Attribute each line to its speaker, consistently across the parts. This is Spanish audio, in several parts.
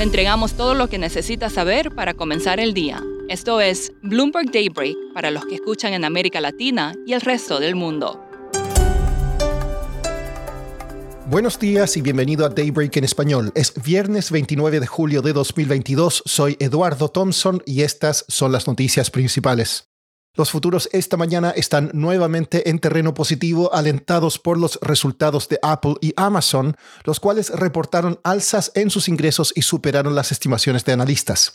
Speaker 1: Le entregamos todo lo que necesita saber para comenzar el día. Esto es Bloomberg Daybreak para los que escuchan en América Latina y el resto del mundo.
Speaker 2: Buenos días y bienvenido a Daybreak en español. Es viernes 29 de julio de 2022. Soy Eduardo Thompson y estas son las noticias principales. Los futuros esta mañana están nuevamente en terreno positivo, alentados por los resultados de Apple y Amazon, los cuales reportaron alzas en sus ingresos y superaron las estimaciones de analistas.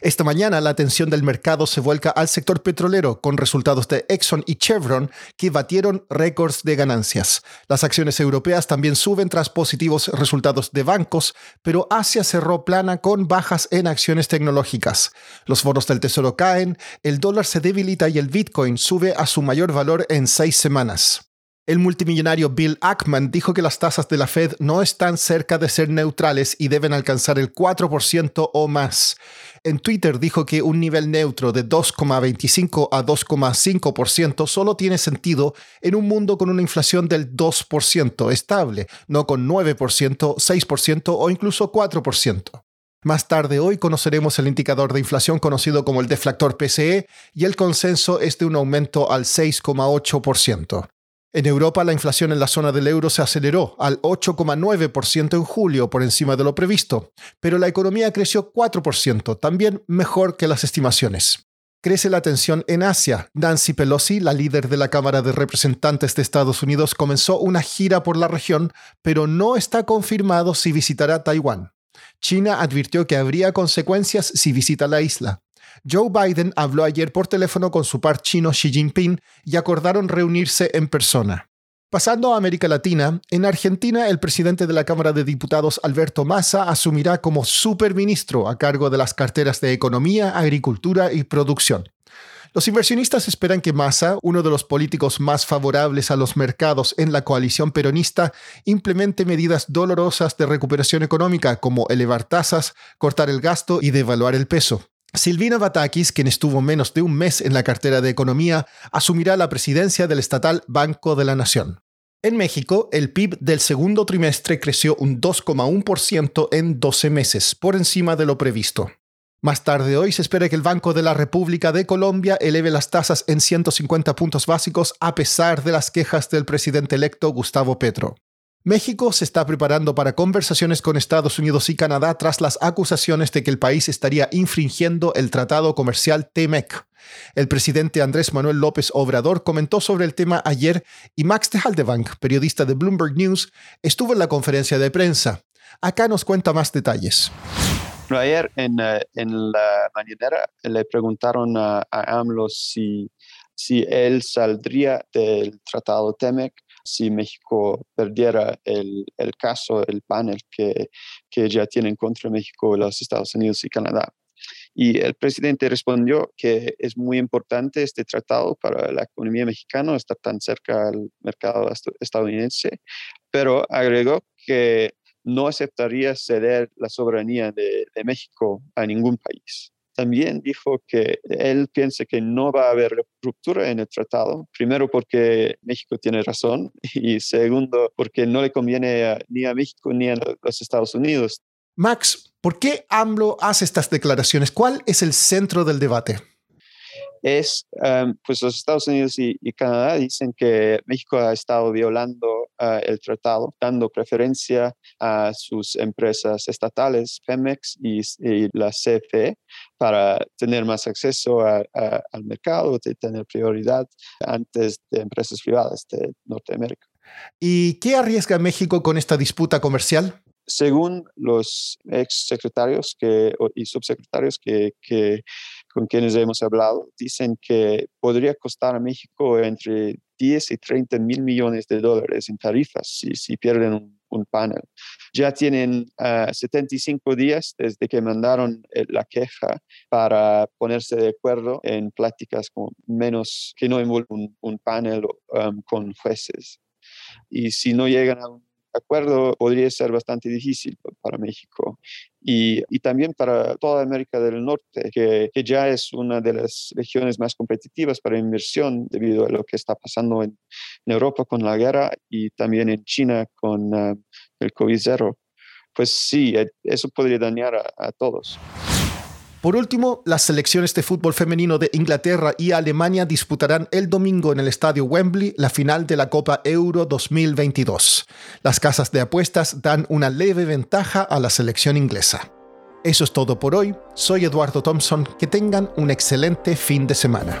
Speaker 2: Esta mañana la atención del mercado se vuelca al sector petrolero, con resultados de Exxon y Chevron que batieron récords de ganancias. Las acciones europeas también suben tras positivos resultados de bancos, pero Asia cerró plana con bajas en acciones tecnológicas. Los bonos del tesoro caen, el dólar se debilita y el Bitcoin sube a su mayor valor en seis semanas. El multimillonario Bill Ackman dijo que las tasas de la Fed no están cerca de ser neutrales y deben alcanzar el 4% o más. En Twitter dijo que un nivel neutro de 2,25 a 2,5% solo tiene sentido en un mundo con una inflación del 2% estable, no con 9%, 6% o incluso 4%. Más tarde hoy conoceremos el indicador de inflación conocido como el deflactor PCE y el consenso es de un aumento al 6,8%. En Europa la inflación en la zona del euro se aceleró al 8,9% en julio por encima de lo previsto, pero la economía creció 4%, también mejor que las estimaciones. Crece la tensión en Asia. Nancy Pelosi, la líder de la Cámara de Representantes de Estados Unidos, comenzó una gira por la región, pero no está confirmado si visitará Taiwán. China advirtió que habría consecuencias si visita la isla. Joe Biden habló ayer por teléfono con su par chino Xi Jinping y acordaron reunirse en persona. Pasando a América Latina, en Argentina el presidente de la Cámara de Diputados Alberto Massa asumirá como superministro a cargo de las carteras de Economía, Agricultura y Producción. Los inversionistas esperan que Massa, uno de los políticos más favorables a los mercados en la coalición peronista, implemente medidas dolorosas de recuperación económica como elevar tasas, cortar el gasto y devaluar el peso. Silvina Batakis, quien estuvo menos de un mes en la cartera de Economía, asumirá la presidencia del estatal Banco de la Nación. En México, el PIB del segundo trimestre creció un 2,1% en 12 meses, por encima de lo previsto. Más tarde hoy se espera que el Banco de la República de Colombia eleve las tasas en 150 puntos básicos a pesar de las quejas del presidente electo Gustavo Petro. México se está preparando para conversaciones con Estados Unidos y Canadá tras las acusaciones de que el país estaría infringiendo el Tratado Comercial TEMEC. El presidente Andrés Manuel López Obrador comentó sobre el tema ayer y Max de Haldebank, periodista de Bloomberg News, estuvo en la conferencia de prensa. Acá nos cuenta más detalles
Speaker 3: ayer en, eh, en, la mañanera le preguntaron a, AMLO si, si él saldría del tratado TEMEC si México perdiera el, el caso, el panel que, que ya tienen contra México los Estados Unidos y Canadá. Y el presidente respondió que es muy importante este tratado para la economía mexicana, estar tan cerca al mercado estadounidense, pero agregó que no aceptaría ceder la soberanía de, México a ningún país. También dijo que él piensa que no va a haber ruptura en el tratado, primero porque México tiene razón y segundo porque no le conviene ni a México ni a los Estados Unidos.
Speaker 2: Max, ¿por qué AMLO hace estas declaraciones? ¿Cuál es el centro del debate?
Speaker 3: es, em, pues los Estados Unidos y, Canadá dicen que México ha estado violando el tratado, dando preferencia a sus empresas estatales, Pemex y, la CFE, para tener más acceso al mercado, de tener prioridad antes de empresas privadas de Norteamérica.
Speaker 2: ¿Y qué arriesga México con esta disputa comercial?
Speaker 3: Según los ex secretarios que, y subsecretarios que, que con quienes hemos hablado, dicen que podría costar a México entre 10 y 30 mil millones de dólares en tarifas si, si pierden un, panel. Ya tienen 75 ah, días desde que mandaron eh, la queja para ponerse de acuerdo en pláticas con menos que no envuelven un, panel um, con jueces. Y si no llegan a un acuerdo podría ser bastante difícil para México y, también para toda América del Norte, que, ya es una de las regiones más competitivas para inversión debido a lo que está pasando en, Europa con la guerra y también en China con uh, el COVID-0. pues sí, eh, eso podría dañar a, todos.
Speaker 2: Por último, las selecciones de fútbol femenino de Inglaterra y Alemania disputarán el domingo en el estadio Wembley la final de la Copa Euro 2022. Las casas de apuestas dan una leve ventaja a la selección inglesa. Eso es todo por hoy. Soy Eduardo Thompson. Que tengan un excelente fin de semana.